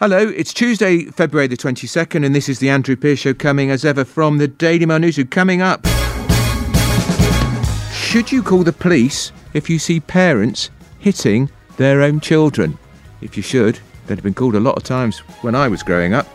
Hello, it's Tuesday, February the 22nd, and this is the Andrew Pierce Show coming as ever from the Daily Mail News. Coming up, should you call the police if you see parents hitting their own children? If you should, they'd have been called a lot of times when I was growing up.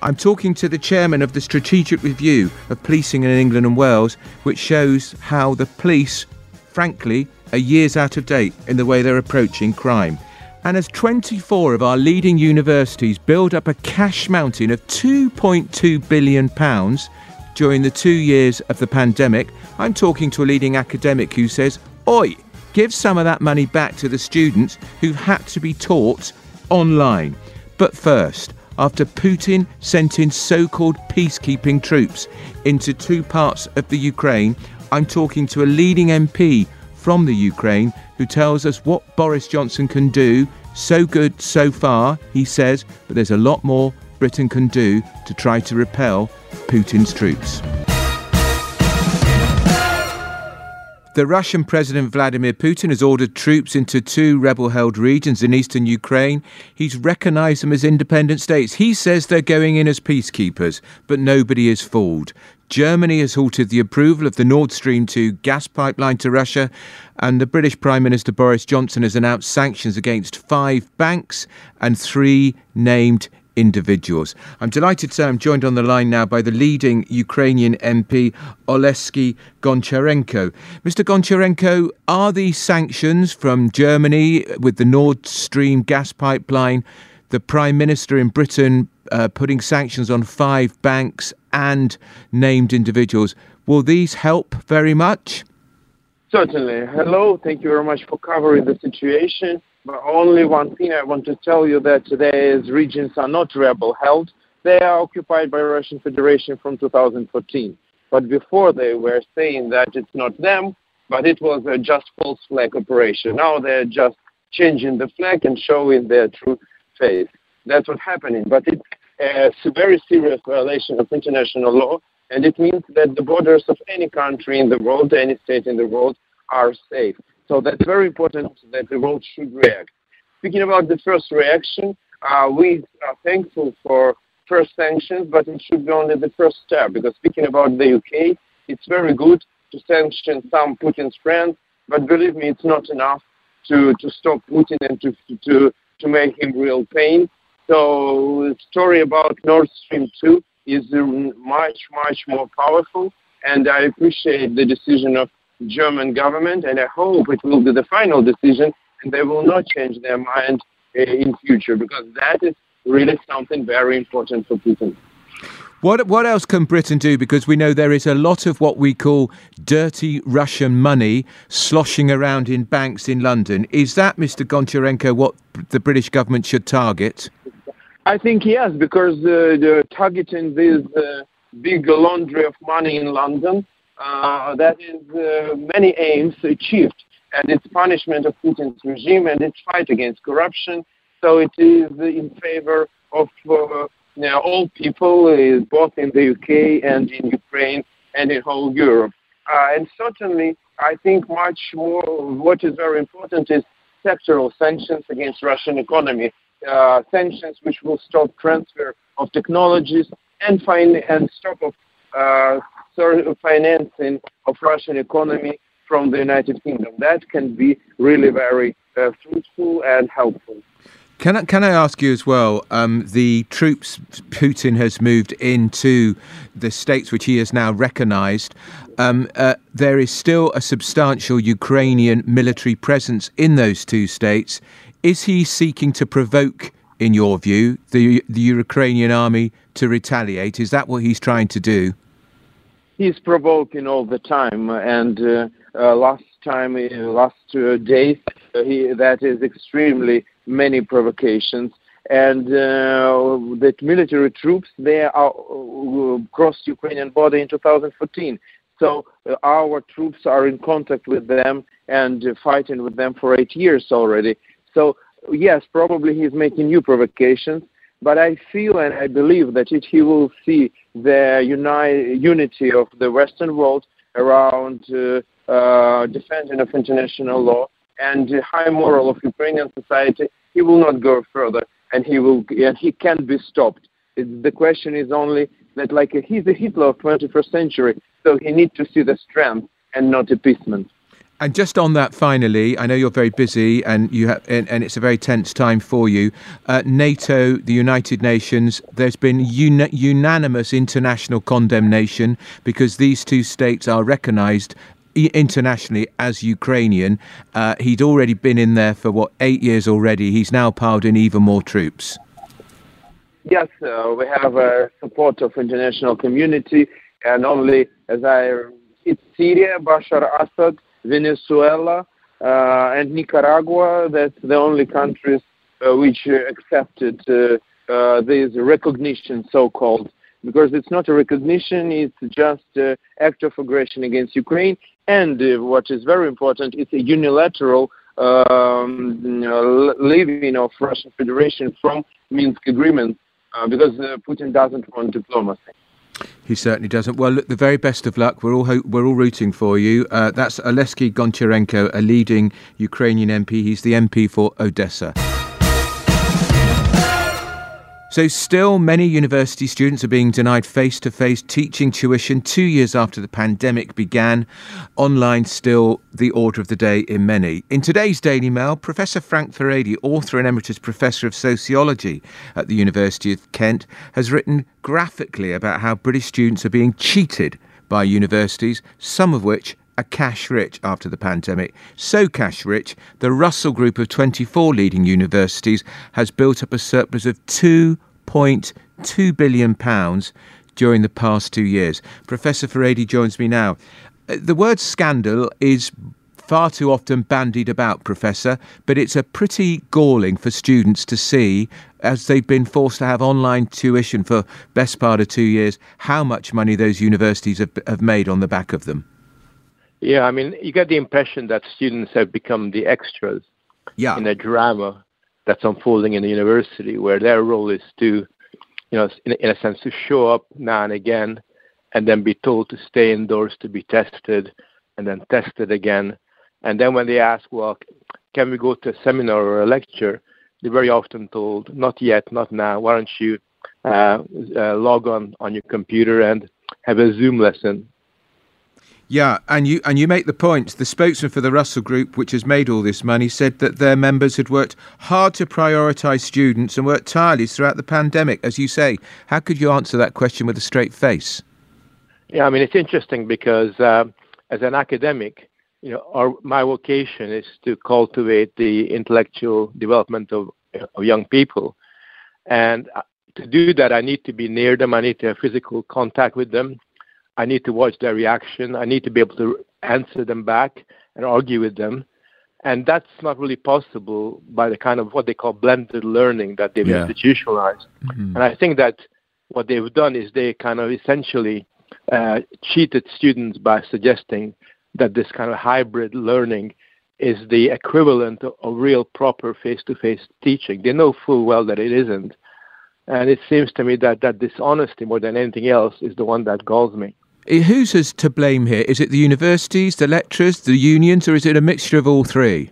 I'm talking to the chairman of the Strategic Review of Policing in England and Wales, which shows how the police, frankly, are years out of date in the way they're approaching crime. And as 24 of our leading universities build up a cash mountain of 2.2 billion pounds during the 2 years of the pandemic, I'm talking to a leading academic who says, "Oi, give some of that money back to the students who've had to be taught online." But first, after Putin sent in so-called peacekeeping troops into two parts of the Ukraine, I'm talking to a leading MP from the Ukraine who tells us what Boris Johnson can do. So good so far, he says, but there's a lot more Britain can do to try to repel Putin's troops. The Russian President Vladimir Putin has ordered troops into two rebel held regions in eastern Ukraine. He's recognised them as independent states. He says they're going in as peacekeepers, but nobody is fooled. Germany has halted the approval of the Nord Stream 2 gas pipeline to Russia, and the British Prime Minister Boris Johnson has announced sanctions against five banks and three named individuals. I'm delighted to say I'm joined on the line now by the leading Ukrainian MP, Oleksii Goncharenko. Mr. Goncharenko, are these sanctions from Germany with the Nord Stream gas pipeline, the Prime Minister in Britain uh, putting sanctions on five banks and named individuals, will these help very much? Certainly. Hello, thank you very much for covering the situation. But only one thing I want to tell you that today's regions are not rebel held. They are occupied by Russian Federation from 2014. But before they were saying that it's not them, but it was a just false flag operation. Now they're just changing the flag and showing their true face. That's what's happening. But it's a very serious violation of international law, and it means that the borders of any country in the world, any state in the world, are safe. So that's very important that the world should react. Speaking about the first reaction, uh, we are thankful for first sanctions, but it should be only the first step because speaking about the UK, it's very good to sanction some Putin's friends, but believe me, it's not enough to, to stop Putin and to, to, to make him real pain. So the story about Nord Stream 2 is much, much more powerful, and I appreciate the decision of German government, and I hope it will be the final decision, and they will not change their mind uh, in future because that is really something very important for Putin. What what else can Britain do? Because we know there is a lot of what we call dirty Russian money sloshing around in banks in London. Is that, Mr. Goncharenko, what the British government should target? I think yes, because uh, the targeting this uh, big laundry of money in London uh, that is uh, many aims achieved, and it's punishment of Putin's regime and its fight against corruption. So it is in favor of uh, you know, all people, both in the UK and in Ukraine and in whole Europe. Uh, and certainly, I think much more. What is very important is sectoral sanctions against Russian economy, uh, sanctions which will stop transfer of technologies and find and stop of uh, financing of Russian economy from the United Kingdom. That can be really very uh, fruitful and helpful. Can I, can I ask you as well? Um, the troops Putin has moved into the states which he has now recognised. Um, uh, there is still a substantial Ukrainian military presence in those two states. Is he seeking to provoke, in your view, the the Ukrainian army to retaliate? Is that what he's trying to do? he's provoking all the time. And uh, uh, last time, uh, last uh, days, uh, he, that is extremely many provocations. And uh, the military troops they are uh, crossed Ukrainian border in 2014. So uh, our troops are in contact with them and uh, fighting with them for eight years already. So yes, probably he's making new provocations, but I feel and I believe that if he will see the uni- unity of the Western world around uh, uh, defending of international law and the high moral of Ukrainian society, he will not go further. and he will and he can't be stopped. The question is only that like he's a Hitler of 21st century, so he needs to see the strength and not appeasement. And just on that, finally, I know you're very busy and you have, and, and it's a very tense time for you. Uh, NATO, the United Nations, there's been unanimous international condemnation because these two states are recognised internationally as Ukrainian. Uh, he'd already been in there for what eight years already. He's now piled in even more troops. Yes, uh, we have uh, support of international community, and only as I hit Syria, Bashar Assad Venezuela, uh, and Nicaragua. That's the only countries uh, which accepted this recognition, so-called, because it's not a recognition; it's just an act of aggression against Ukraine. And what is very important, it's a unilateral um, leaving of Russian Federation from Minsk agreement uh, because uh, Putin doesn't want diplomacy. He certainly doesn't. Well, look, the very best of luck. We're all ho- we're all rooting for you. Uh, that's Oleksii Goncharenko, a leading Ukrainian MP. He's the MP for Odessa. So, still, many university students are being denied face to face teaching tuition two years after the pandemic began. Online, still the order of the day in many. In today's Daily Mail, Professor Frank Furedi, author and emeritus professor of sociology at the University of Kent, has written graphically about how British students are being cheated by universities, some of which are cash rich after the pandemic. So cash rich, the Russell Group of 24 leading universities has built up a surplus of 2.2 billion pounds during the past two years. Professor Furedi joins me now. Uh, the word scandal is far too often bandied about, Professor, but it's a pretty galling for students to see as they've been forced to have online tuition for best part of two years, how much money those universities have, have made on the back of them. Yeah, I mean, you get the impression that students have become the extras yeah. in a drama that's unfolding in the university, where their role is to, you know, in, in a sense, to show up now and again, and then be told to stay indoors to be tested, and then tested again, and then when they ask, well, can we go to a seminar or a lecture? They're very often told, not yet, not now. Why don't you uh, uh, log on on your computer and have a Zoom lesson? Yeah, and you and you make the point. The spokesman for the Russell Group, which has made all this money, said that their members had worked hard to prioritise students and worked tirelessly throughout the pandemic. As you say, how could you answer that question with a straight face? Yeah, I mean it's interesting because uh, as an academic, you know, our, my vocation is to cultivate the intellectual development of, of young people, and uh, to do that, I need to be near them. I need to have physical contact with them. I need to watch their reaction. I need to be able to answer them back and argue with them. And that's not really possible by the kind of what they call blended learning that they've yeah. institutionalized. Mm-hmm. And I think that what they've done is they kind of essentially uh, cheated students by suggesting that this kind of hybrid learning is the equivalent of, of real proper face-to-face teaching. They know full well that it isn't. And it seems to me that that dishonesty more than anything else is the one that galls me. Who's to blame here? Is it the universities, the lecturers, the unions, or is it a mixture of all three?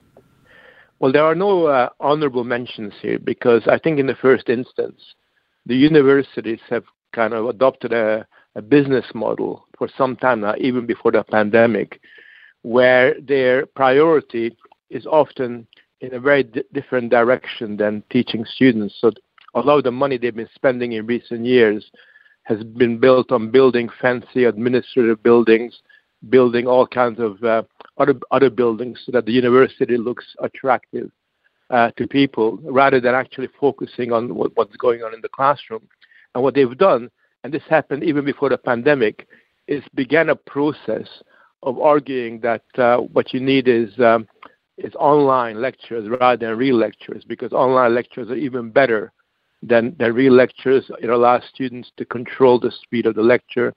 Well, there are no uh, honorable mentions here because I think in the first instance, the universities have kind of adopted a, a business model for some time now, even before the pandemic, where their priority is often in a very d- different direction than teaching students. So, although the money they've been spending in recent years has been built on building fancy administrative buildings, building all kinds of uh, other other buildings so that the university looks attractive uh, to people, rather than actually focusing on what, what's going on in the classroom. And what they've done, and this happened even before the pandemic, is began a process of arguing that uh, what you need is um, is online lectures rather than real lectures because online lectures are even better than than real lectures. It allows students to control the speed of the lecture.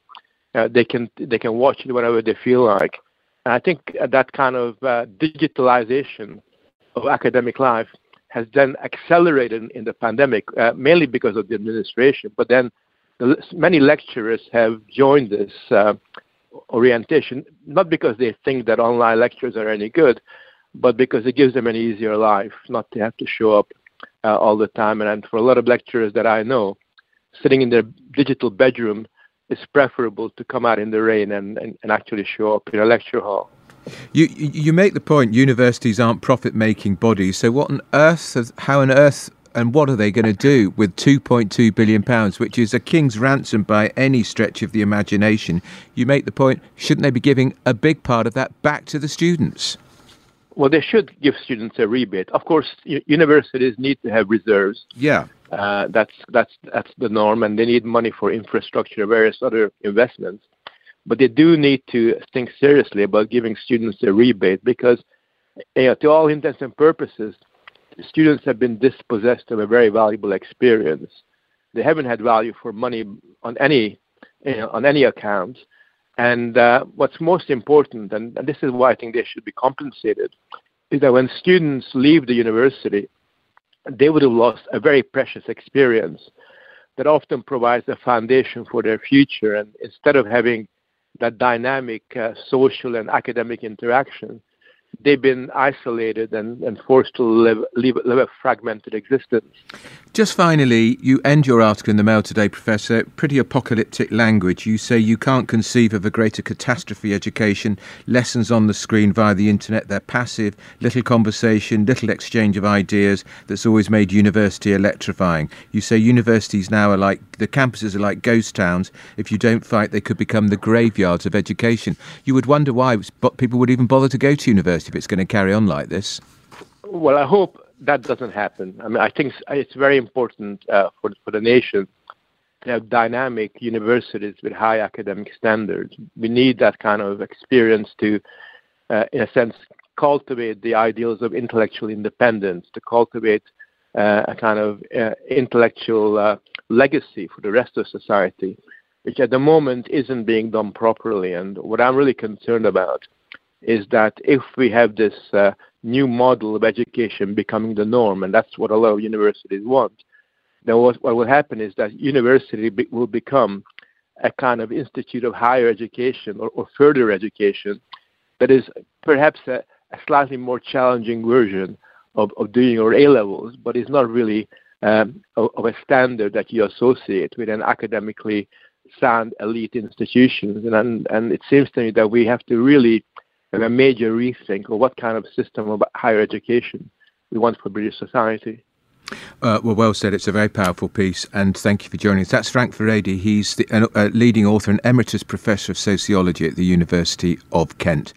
Uh, they can they can watch it whenever they feel like. And I think that kind of uh, digitalization of academic life has then accelerated in the pandemic, uh, mainly because of the administration. But then the, many lecturers have joined this uh, orientation, not because they think that online lectures are any good, but because it gives them an easier life, not to have to show up uh, all the time. And, for a lot of lecturers that I know, sitting in their digital bedroom is preferable to come out in the rain and, and, and actually show up in a lecture hall. You you make the point universities aren't profit making bodies. So what on earth? How on earth? And what are they going to do with 2.2 billion pounds, which is a king's ransom by any stretch of the imagination? You make the point: shouldn't they be giving a big part of that back to the students? Well, they should give students a rebate. Of course, universities need to have reserves. Yeah. Uh, that's that's that's the norm, and they need money for infrastructure, various other investments. But they do need to think seriously about giving students a rebate because, you know, to all intents and purposes, students have been dispossessed of a very valuable experience. They haven't had value for money on any you know, on any account. And uh, what's most important, and, and this is why I think they should be compensated, is that when students leave the university, they would have lost a very precious experience that often provides a foundation for their future. And instead of having that dynamic uh, social and academic interaction, they've been isolated and, and forced to live, live, live a fragmented existence. Just finally, you end your article in the Mail today, Professor, pretty apocalyptic language. You say you can't conceive of a greater catastrophe education, lessons on the screen via the internet, they're passive, little conversation, little exchange of ideas that's always made university electrifying. You say universities now are like, the campuses are like ghost towns. If you don't fight, they could become the graveyards of education. You would wonder why people would even bother to go to university if it's going to carry on like this. Well, I hope that doesn't happen. I mean, I think it's very important uh, for for the nation to have dynamic universities with high academic standards. We need that kind of experience to, uh, in a sense, cultivate the ideals of intellectual independence, to cultivate uh, a kind of uh, intellectual uh, legacy for the rest of society, which at the moment isn't being done properly. And what I'm really concerned about is that if we have this uh, new model of education becoming the norm, and that's what a lot of universities want, then what, what will happen is that university be, will become a kind of institute of higher education or, or further education that is perhaps a, a, slightly more challenging version of, of doing your A levels, but is not really um, of, of, a standard that you associate with an academically sound elite institutions. And, and, and it seems to me that we have to really and a major rethink of what kind of system of higher education we want for British society. Uh, well, well said. It's a very powerful piece, and thank you for joining us. That's Frank Furedi. He's the uh, leading author and emeritus professor of sociology at the University of Kent.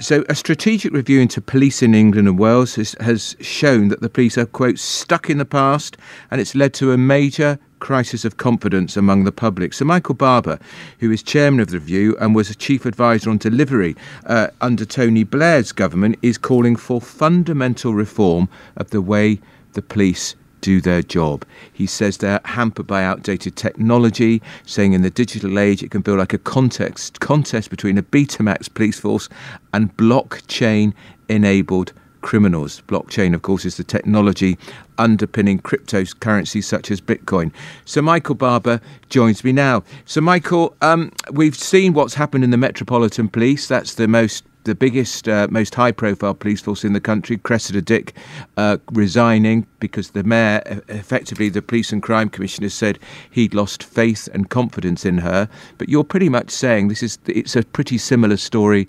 So, a strategic review into police in England and Wales has, has, shown that the police are, quote, stuck in the past, and it's led to a major crisis of confidence among the public. Sir Michael Barber, who is chairman of the review and was a chief advisor on delivery uh, under Tony Blair's government, is calling for fundamental reform of the way the police do their job. He says they're hampered by outdated technology, saying in the digital age it can feel like a context, contest between a Betamax police force and blockchain enabled criminals. Blockchain, of course, is the technology underpinning cryptocurrencies such as Bitcoin. So, Michael Barber joins me now. So, Michael, um, we've seen what's happened in the Metropolitan Police. That's the most the biggest, uh, most high profile police force in the country, Cressida Dick, uh, resigning because the mayor, effectively the police and crime commissioner, said he'd lost faith and confidence in her. But you're pretty much saying this is it's a pretty similar story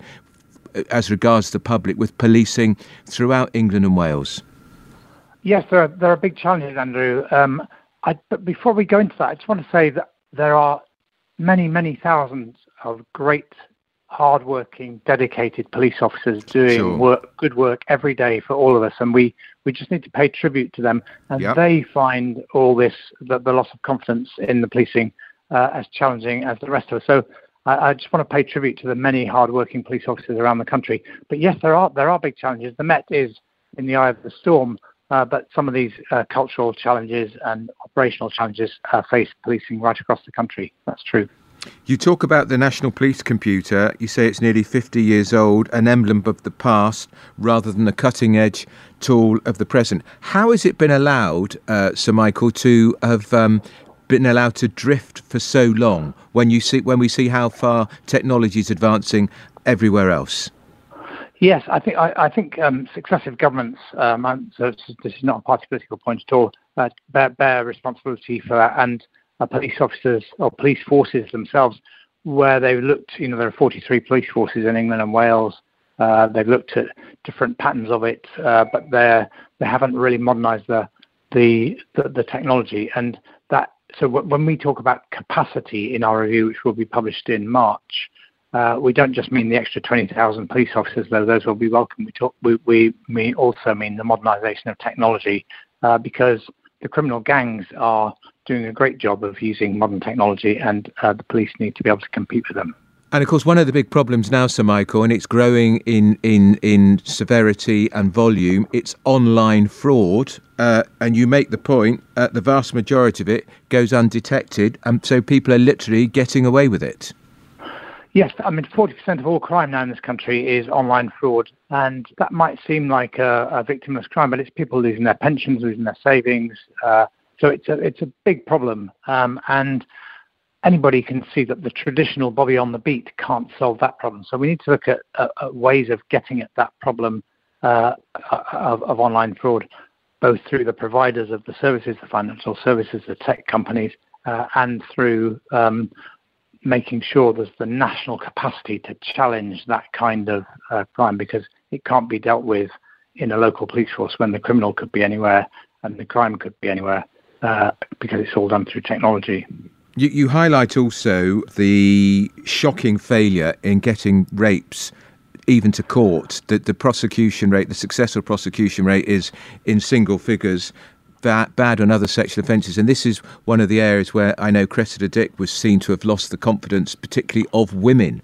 as regards the public with policing throughout England and Wales. Yes, there are, there are big challenges, Andrew. Um, I, but before we go into that, I just want to say that there are many, many thousands of great hardworking, dedicated police officers doing sure. work, good work every day for all of us, and we, we just need to pay tribute to them. And yep. they find all this, the, the, loss of confidence in the policing, uh, as challenging as the rest of us. So I, I, just want to pay tribute to the many hardworking police officers around the country. But yes, there are there are big challenges. The Met is in the eye of the storm, uh, but some of these uh, cultural challenges and operational challenges uh, face policing right across the country. That's true. You talk about the National Police Computer. You say it's nearly 50 years old, an emblem of the past rather than a cutting edge tool of the present. How has it been allowed, uh, Sir Michael, to have um, been allowed to drift for so long when you see when we see how far technology is advancing everywhere else? Yes, I think I, I think um, successive governments. Um, so this is not a party political point at all. Uh, bear, bear, responsibility for that, and uh, police officers or police forces themselves, where they've looked. You know, there are 43 police forces in England and Wales. Uh, they've looked at different patterns of it, uh, but they they haven't really modernised the, the, the the technology. And that so when we talk about capacity in our review, which will be published in March, uh, we don't just mean the extra 20,000 police officers, though those will be welcome. We, talk, we, we, we also mean the modernisation of technology uh, because the criminal gangs are doing a great job of using modern technology and uh, the police need to be able to compete with them. And of course, one of the big problems now, Sir Michael, and it's growing in in in severity and volume. It's online fraud, uh, and you make the point. Uh, the vast majority of it goes undetected, and so people are literally getting away with it. Yes, I mean, 40% of all crime now in this country is online fraud. And that might seem like a, a victimless crime, but it's people losing their pensions, losing their savings. Uh, so it's a, it's a big problem. Um, and anybody can see that the traditional Bobby on the beat can't solve that problem. So we need to look at, at ways of getting at that problem uh, of, of, online fraud, both through the providers of the services, the financial services, the tech companies, uh, and through um, making sure there's the national capacity to challenge that kind of uh, crime because it can't be dealt with in a local police force when the criminal could be anywhere and the crime could be anywhere uh, because it's all done through technology. You, you, highlight also the shocking failure in getting rapes even to court. That the prosecution rate, the successful prosecution rate, is in single figures bad, bad on other sexual offences. And this is one of the areas where I know Cressida Dick was seen to have lost the confidence, particularly of women.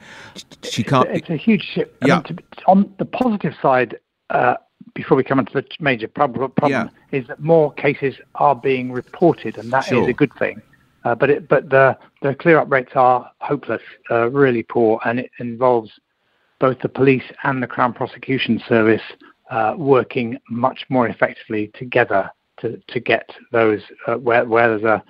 She can't. It's a, it's a huge shift. Yeah. I mean, to, on the positive side, uh, before we come into the major problem, problem yeah. is that more cases are being reported, and that sure. is a good thing. Uh, but it, but the the clear up rates are hopeless, uh, really poor, and it involves both the police and the Crown Prosecution Service uh, working much more effectively together to, to get those uh, where, where there's a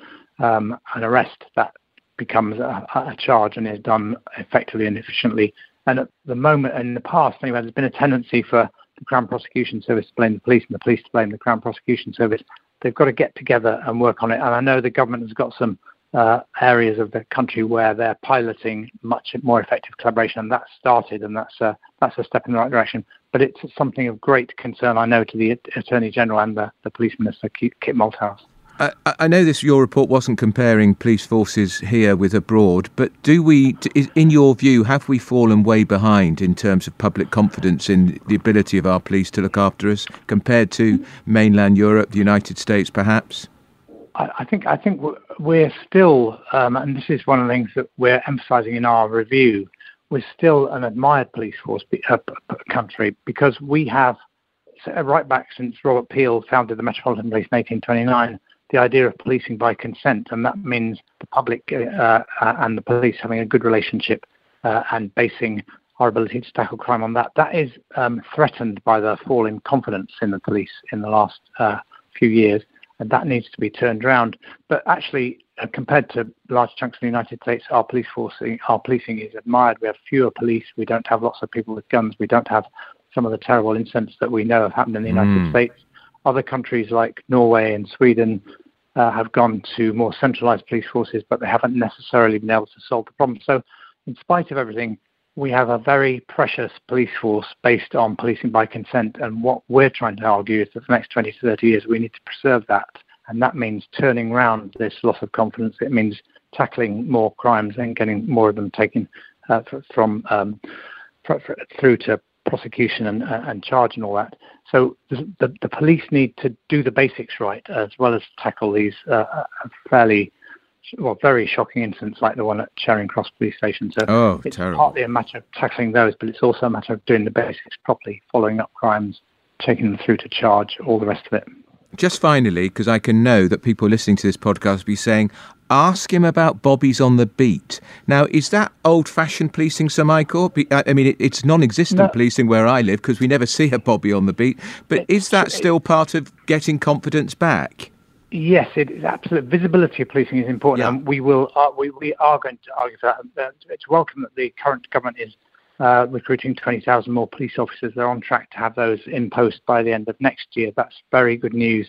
um, an arrest that becomes a, a, charge and is done effectively and efficiently. And at the moment, in the past, anyway, there's been a tendency for the Crown Prosecution Service to blame the police and the police to blame the Crown Prosecution Service. They've got to get together and work on it. And I know the government has got some uh, areas of the country where they're piloting much more effective collaboration, and that's started, and that's a, that's a step in the right direction but it's something of great concern, I know, to the Attorney General and the, the Police Minister, Kit Malthouse. I, I know this. Your report wasn't comparing police forces here with abroad, but do we, in your view, have we fallen way behind in terms of public confidence in the ability of our police to look after us compared to mainland Europe, the United States, perhaps? I think I think we're still, um, and this is one of the things that we're emphasising in our review we're still an admired police force uh, country because we have, right back since Robert Peel founded the Metropolitan Police in 1829, the idea of policing by consent, and that means the public uh, uh, and the police having a good relationship uh, and basing our ability to tackle crime on that. That is um, threatened by the fall in confidence in the police in the last uh, few years and that needs to be turned around. But actually, uh, compared to large chunks of the United States, our police forcing, our policing is admired. We have fewer police. We don't have lots of people with guns. We don't have some of the terrible incidents that we know have happened in the United mm. States. Other countries like Norway and Sweden uh, have gone to more centralized police forces, but they haven't necessarily been able to solve the problem. So, in spite of everything, we have a very precious police force based on policing by consent. And what we're trying to argue is that for the next 20 to 30 years, we need to preserve that. And that means turning around this loss of confidence. It means tackling more crimes and getting more of them taken uh, from um, through to prosecution and, uh, and charge and all that. So the, the, police need to do the basics right as well as tackle these uh, uh fairly well, very shocking incidents like the one at Charing Cross Police Station. So oh, it's terrible. partly a matter of tackling those, but it's also a matter of doing the basics properly, following up crimes, taking them through to charge, all the rest of it. Just finally, because I can know that people listening to this podcast will be saying, ask him about Bobby's on the beat. Now, is that old fashioned policing, Sir Michael? I mean, it's non existent no. policing where I live because we never see a Bobby on the beat. But it's, is that still part of getting confidence back? Yes, it is absolute visibility of policing is important, yeah. and we will uh, we, we are going to argue for that. Uh, it's welcome that the current government is uh, recruiting 20,000 more police officers. They're on track to have those in post by the end of next year. That's very good news.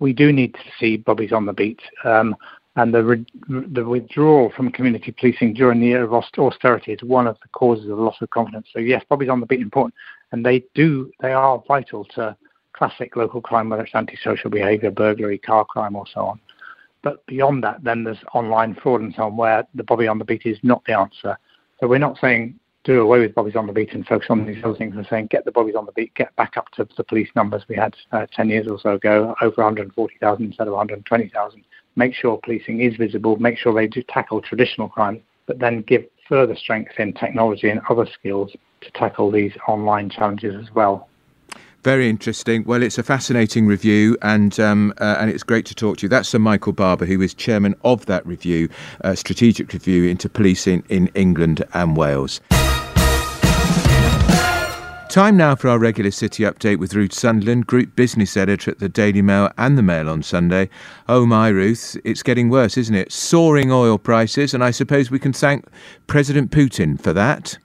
We do need to see bobbies on the beat. Um, and the, re- the withdrawal from community policing during the year of austerity is one of the causes of loss of confidence. So yes, bobbies on the beat important, and they do they are vital to classic local crime, whether it's antisocial behaviour, burglary, car crime, or so on. But beyond that, then there's online fraud and so on, where the bobby on the beat is not the answer. So we're not saying do away with bobbies on the beat and focus on these other things. We're saying get the bobbies on the beat, get back up to the police numbers we had uh, 10 years or so ago, over 140,000 instead of 120,000. Make sure policing is visible, make sure they do tackle traditional crime, but then give further strength in technology and other skills to tackle these online challenges as well. Very interesting. Well, it's a fascinating review, and um, uh, and it's great to talk to you. That's Sir Michael Barber, who is chairman of that review, uh, strategic review into policing in England and Wales. Time now for our regular city update with Ruth Sunderland, Group Business Editor at the Daily Mail and the Mail on Sunday. Oh my, Ruth, it's getting worse, isn't it? Soaring oil prices, and I suppose we can thank President Putin for that.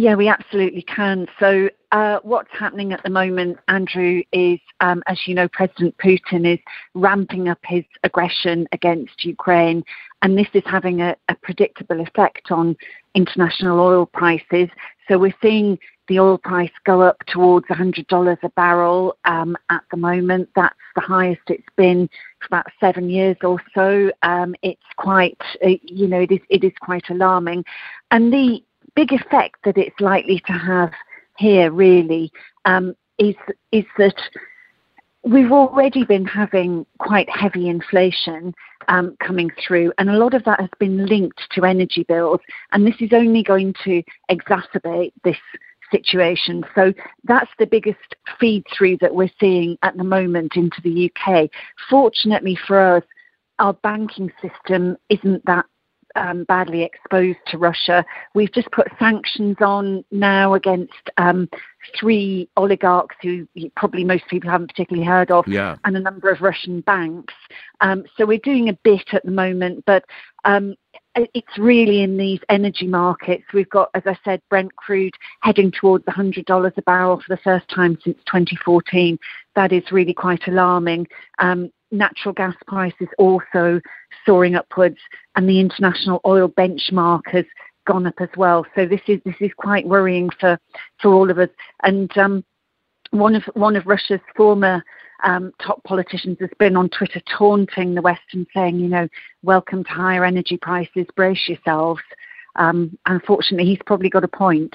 Yeah, we absolutely can. So, uh, what's happening at the moment, Andrew, is um, as you know, President Putin is ramping up his aggression against Ukraine, and this is having a, a predictable effect on international oil prices. So, we're seeing the oil price go up towards $100 a barrel um, at the moment. That's the highest it's been for about seven years or so. Um, it's quite, uh, you know, it is it is quite alarming, and the big effect that it's likely to have here really um, is is that we've already been having quite heavy inflation um, coming through, and a lot of that has been linked to energy bills, and this is only going to exacerbate this situation. So that's the biggest feed through that we're seeing at the moment into the UK. Fortunately for us, our banking system isn't that um, badly exposed to Russia. We've just put sanctions on now against um, three oligarchs who probably most people haven't particularly heard of, yeah. and a number of Russian banks. Um, so we're doing a bit at the moment, but um, it's really in these energy markets. We've got, as I said, Brent crude heading towards $100 a barrel for the first time since 2014. That is really quite alarming. Um, natural gas prices also soaring upwards, and the international oil benchmark has gone up as well. So this is this is quite worrying for for all of us. And um, one of one of Russia's former um, top politicians has been on Twitter taunting the West and saying, you know, welcome to higher energy prices, brace yourselves. Um, unfortunately, he's probably got a point.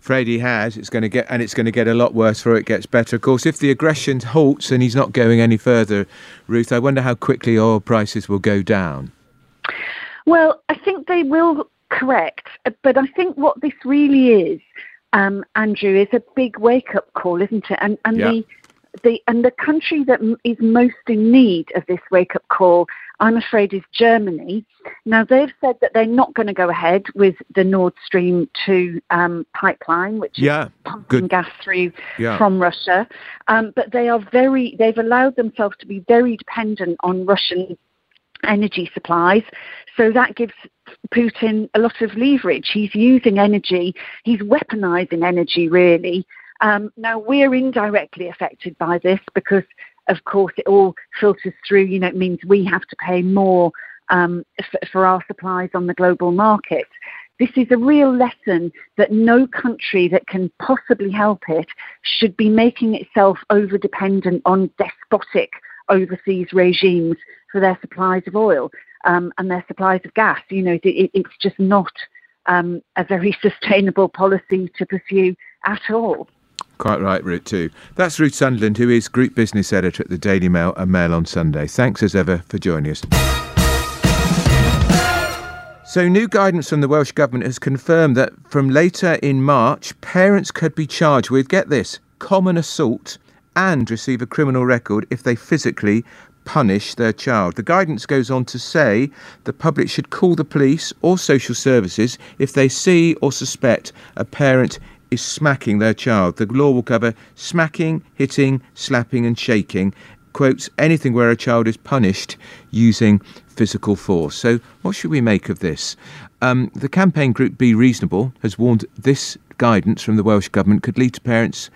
Freddie has. It's going to get, and it's going to get a lot worse before it gets better. Of course, if the aggression halts and he's not going any further, Ruth, I wonder how quickly oil prices will go down. Well, I think they will correct, but I think what this really is, um, Andrew, is a big wake-up call, isn't it? And, and yeah. the the and the country that is most in need of this wake-up call I'm afraid, is Germany. Now, they've said that they're not going to go ahead with the Nord Stream 2 um, pipeline, which yeah, is pumping good. gas through yeah. from Russia. Um, but they are very, they've allowed themselves to be very dependent on Russian energy supplies. So that gives Putin a lot of leverage. He's using energy, he's weaponizing energy, really. Um, now, we're indirectly affected by this because of course, it all filters through. You know, it means we have to pay more um, f- for our supplies on the global market. This is a real lesson that no country that can possibly help it should be making itself over dependent on despotic overseas regimes for their supplies of oil um, and their supplies of gas. You know, it, it's just not um, a very sustainable policy to pursue at all. Quite right, Ruth, too. That's Ruth Sunderland, who is Group Business Editor at the Daily Mail and Mail on Sunday. Thanks as ever for joining us. So, new guidance from the Welsh Government has confirmed that from later in March, parents could be charged with, get this, common assault and receive a criminal record if they physically punish their child. The guidance goes on to say the public should call the police or social services if they see or suspect a parent is smacking their child. The law will cover smacking, hitting, slapping, and shaking. Quotes anything where a child is punished using physical force. So, what should we make of this? Um, the campaign group Be Reasonable has warned this guidance from the Welsh Government could lead to parents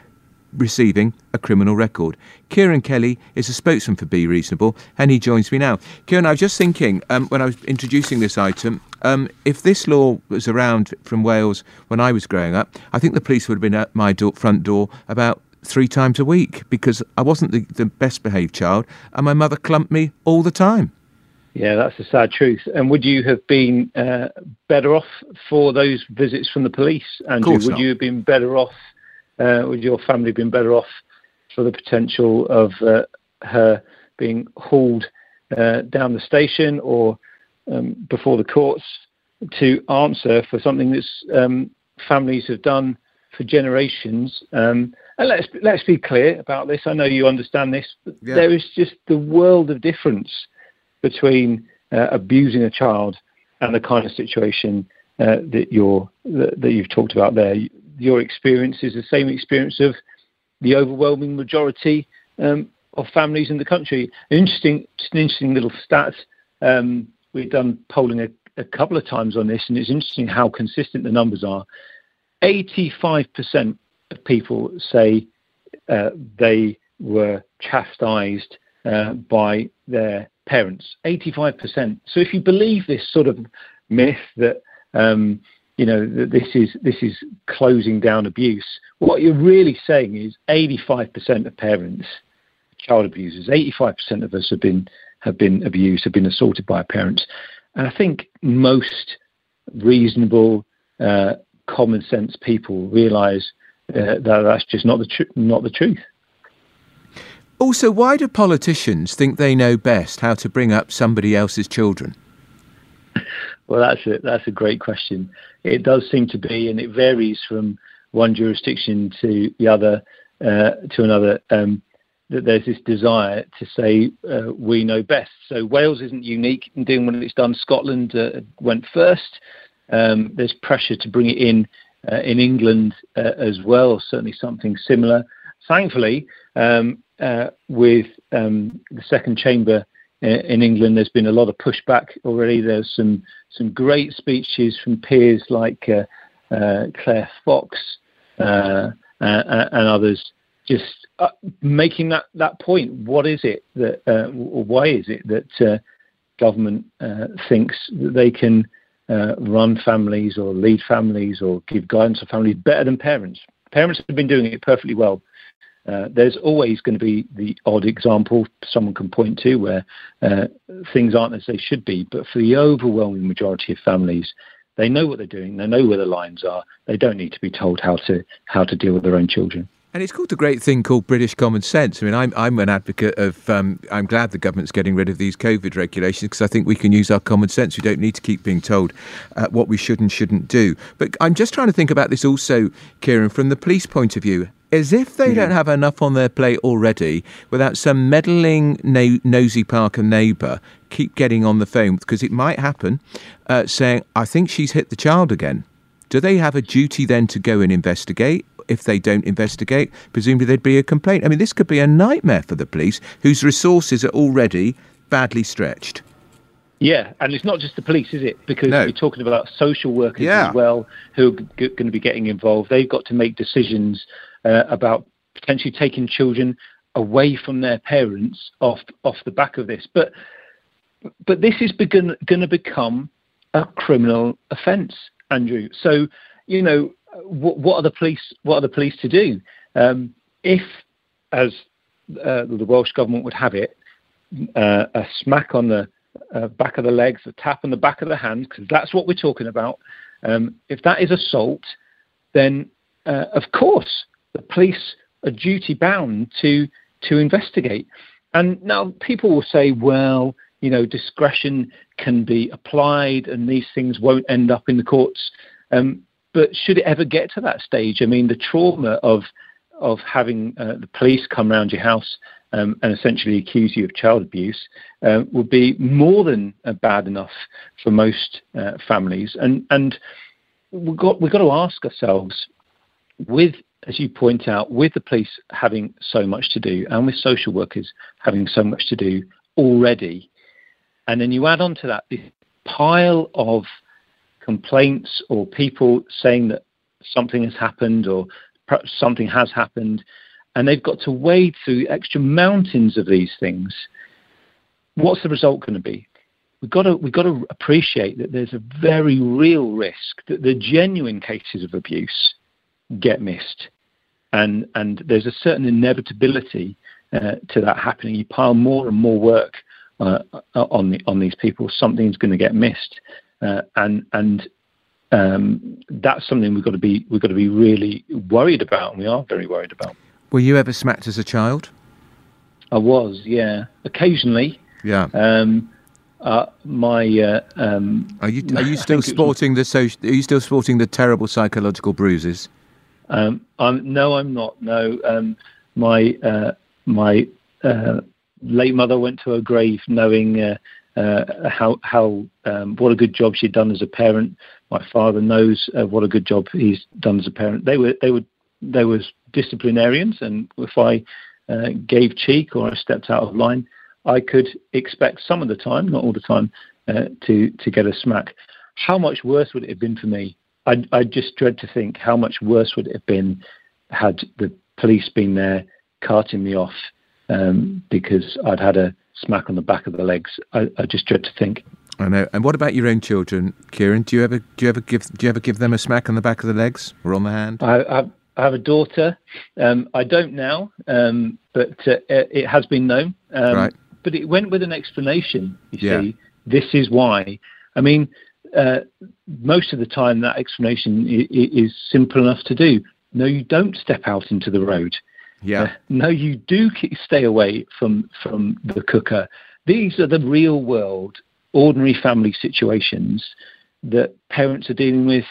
receiving a criminal record. Kieran Kelly is a spokesman for Be Reasonable, and he joins me now. Kieran, I was just thinking um, when I was introducing this item, um, if this law was around from Wales when I was growing up, I think the police would have been at my door, front door about three times a week because I wasn't the, the best behaved child, and my mother clumped me all the time. Yeah, that's the sad truth. And would you have been uh, better off for those visits from the police, Andrew? Would not. you have been better off uh, would your family have been better off for the potential of uh, her being hauled uh, down the station or um, before the courts to answer for something that um, families have done for generations? Um, and let's let's be clear about this. I know you understand this, but yeah. there is just the world of difference between uh, abusing a child and the kind of situation uh, that you're that, that, you've talked about there your experience is the same experience of the overwhelming majority um, of families in the country. An interesting, an interesting little stat. Um, we've done polling a, a, couple of times on this, and it's interesting how consistent the numbers are. 85% of people say uh, they were chastised uh, by their parents. 85%. So if you believe this sort of myth that um, you know that this is this is closing down abuse. What you're really saying is 85% of parents, child abusers, 85% of us have been have been abused, have been assaulted by parents, and I think most reasonable, uh, common sense people realise uh, that that's just not the tr- not the truth. Also, why do politicians think they know best how to bring up somebody else's children? Well, that's a that's a great question. It does seem to be, and it varies from one jurisdiction to the other uh, to another. Um, that there's this desire to say uh, we know best. So Wales isn't unique in doing what it's done. Scotland uh, went first. Um, there's pressure to bring it in uh, in England uh, as well. Certainly something similar. Thankfully, um, uh, with um, the second chamber in England, there's been a lot of pushback already. There's some some great speeches from peers like uh, uh, Claire Fox uh, and others, just uh, making that, that point. What is it that, uh, or why is it that uh, government thinks that they can run families or lead families or give guidance to families better than parents? Parents have been doing it perfectly well uh, there's always going to be the odd example someone can point to where uh, things aren't as they should be. But for the overwhelming majority of families, they know what they're doing. They know where the lines are. They don't need to be told how to how to deal with their own children. And it's called a great thing called British common sense. I mean, I'm, I'm an advocate of, um, I'm glad the government's getting rid of these COVID regulations because I think we can use our common sense. We don't need to keep being told uh, what we should and shouldn't do. But I'm just trying to think about this also, Kieran, from the police point of view as if they don't have enough on their plate already without some meddling no- nosy Parker neighbour keep getting on the phone because it might happen uh, saying, I think she's hit the child again. Do they have a duty then to go and investigate? If they don't investigate, presumably there'd be a complaint. I mean, this could be a nightmare for the police whose resources are already badly stretched. Yeah, and it's not just the police, is it? Because no. you're talking about social workers yeah. as well who are g- going to be getting involved. They've got to make decisions uh, about potentially taking children away from their parents off off the back of this. But but this is going to become a criminal offence, Andrew. So you know what, what, are the police what are the police to do um, if, as uh, the Welsh government would have it, uh, a smack on the uh, back of the legs, a tap on the back of the hand, because that's what we're talking about. Um, if that is assault, then uh, of course the police are duty bound to to investigate. And now people will say, well, you know, discretion can be applied, and these things won't end up in the courts. Um, but should it ever get to that stage? I mean, the trauma of of having uh, the police come around your house um, and essentially accuse you of child abuse uh, would be more than uh, bad enough for most uh, families. And and we've got we've got to ask ourselves, with as you point out, with the police having so much to do and with social workers having so much to do already, and then you add on to that this pile of complaints or people saying that something has happened or perhaps something has happened, and they've got to wade through extra mountains of these things. What's the result going to be? We've got to we've got to appreciate that there's a very real risk that the genuine cases of abuse get missed, and and there's a certain inevitability uh, to that happening. You pile more and more work uh, on the, on these people, something's going to get missed, uh, and and um, that's something we've got to be we've got to be really worried about, and we are very worried about. Were you ever smacked as a child? I was, yeah, occasionally. Yeah. Um, uh, my uh, um, are you are you still sporting the social, Are you still sporting the terrible psychological bruises? Um, I'm, no, I'm not. No, um, my uh, my uh, late mother went to her grave knowing uh, how how um, what a good job she'd done as a parent. My father knows uh, what a good job he's done as a parent. They were they were they were disciplinarians, and if I uh, gave cheek or I stepped out of line, I could expect some of the time, not all the time, uh, to to get a smack. How much worse would it have been for me? I I just dread to think how much worse would it have been had the police been there carting me off um, because I'd had a smack on the back of the legs. I, I, just dread to think. I know. And what about your own children, Kieran? Do you ever do you ever give do you ever give them a smack on the back of the legs or on the hand? I, I, I have a daughter. Um, I don't now, um, but uh, it has been known. Um, right. But it went with an explanation. You yeah. see, this is why. I mean, uh, most of the time that explanation is simple enough to do. No, you don't step out into the road. Yeah. Uh, no, you do stay away from from the cooker. These are the real world, ordinary family situations that parents are dealing with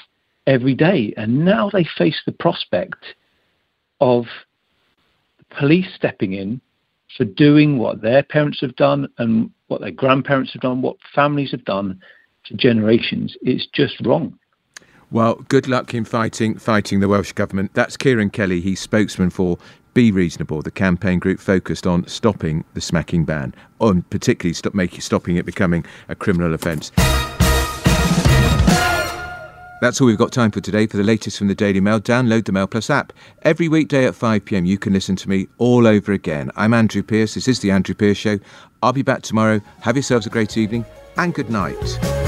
every day, and now they face the prospect of police stepping in for doing what their parents have done and what their grandparents have done, what families have done for generations. It's just wrong. Well, good luck in fighting fighting the Welsh government. That's Kieran Kelly. He's spokesman for be Reasonable, the campaign group focused on stopping the smacking ban, on particularly stop making, stopping it becoming a criminal offence. That's all we've got time for today. For the latest from the Daily Mail, download the Mail Plus app. Every weekday at 5 pm, you can listen to me all over again. I'm Andrew Pierce. This is The Andrew Pierce Show. I'll be back tomorrow. Have yourselves a great evening and good night.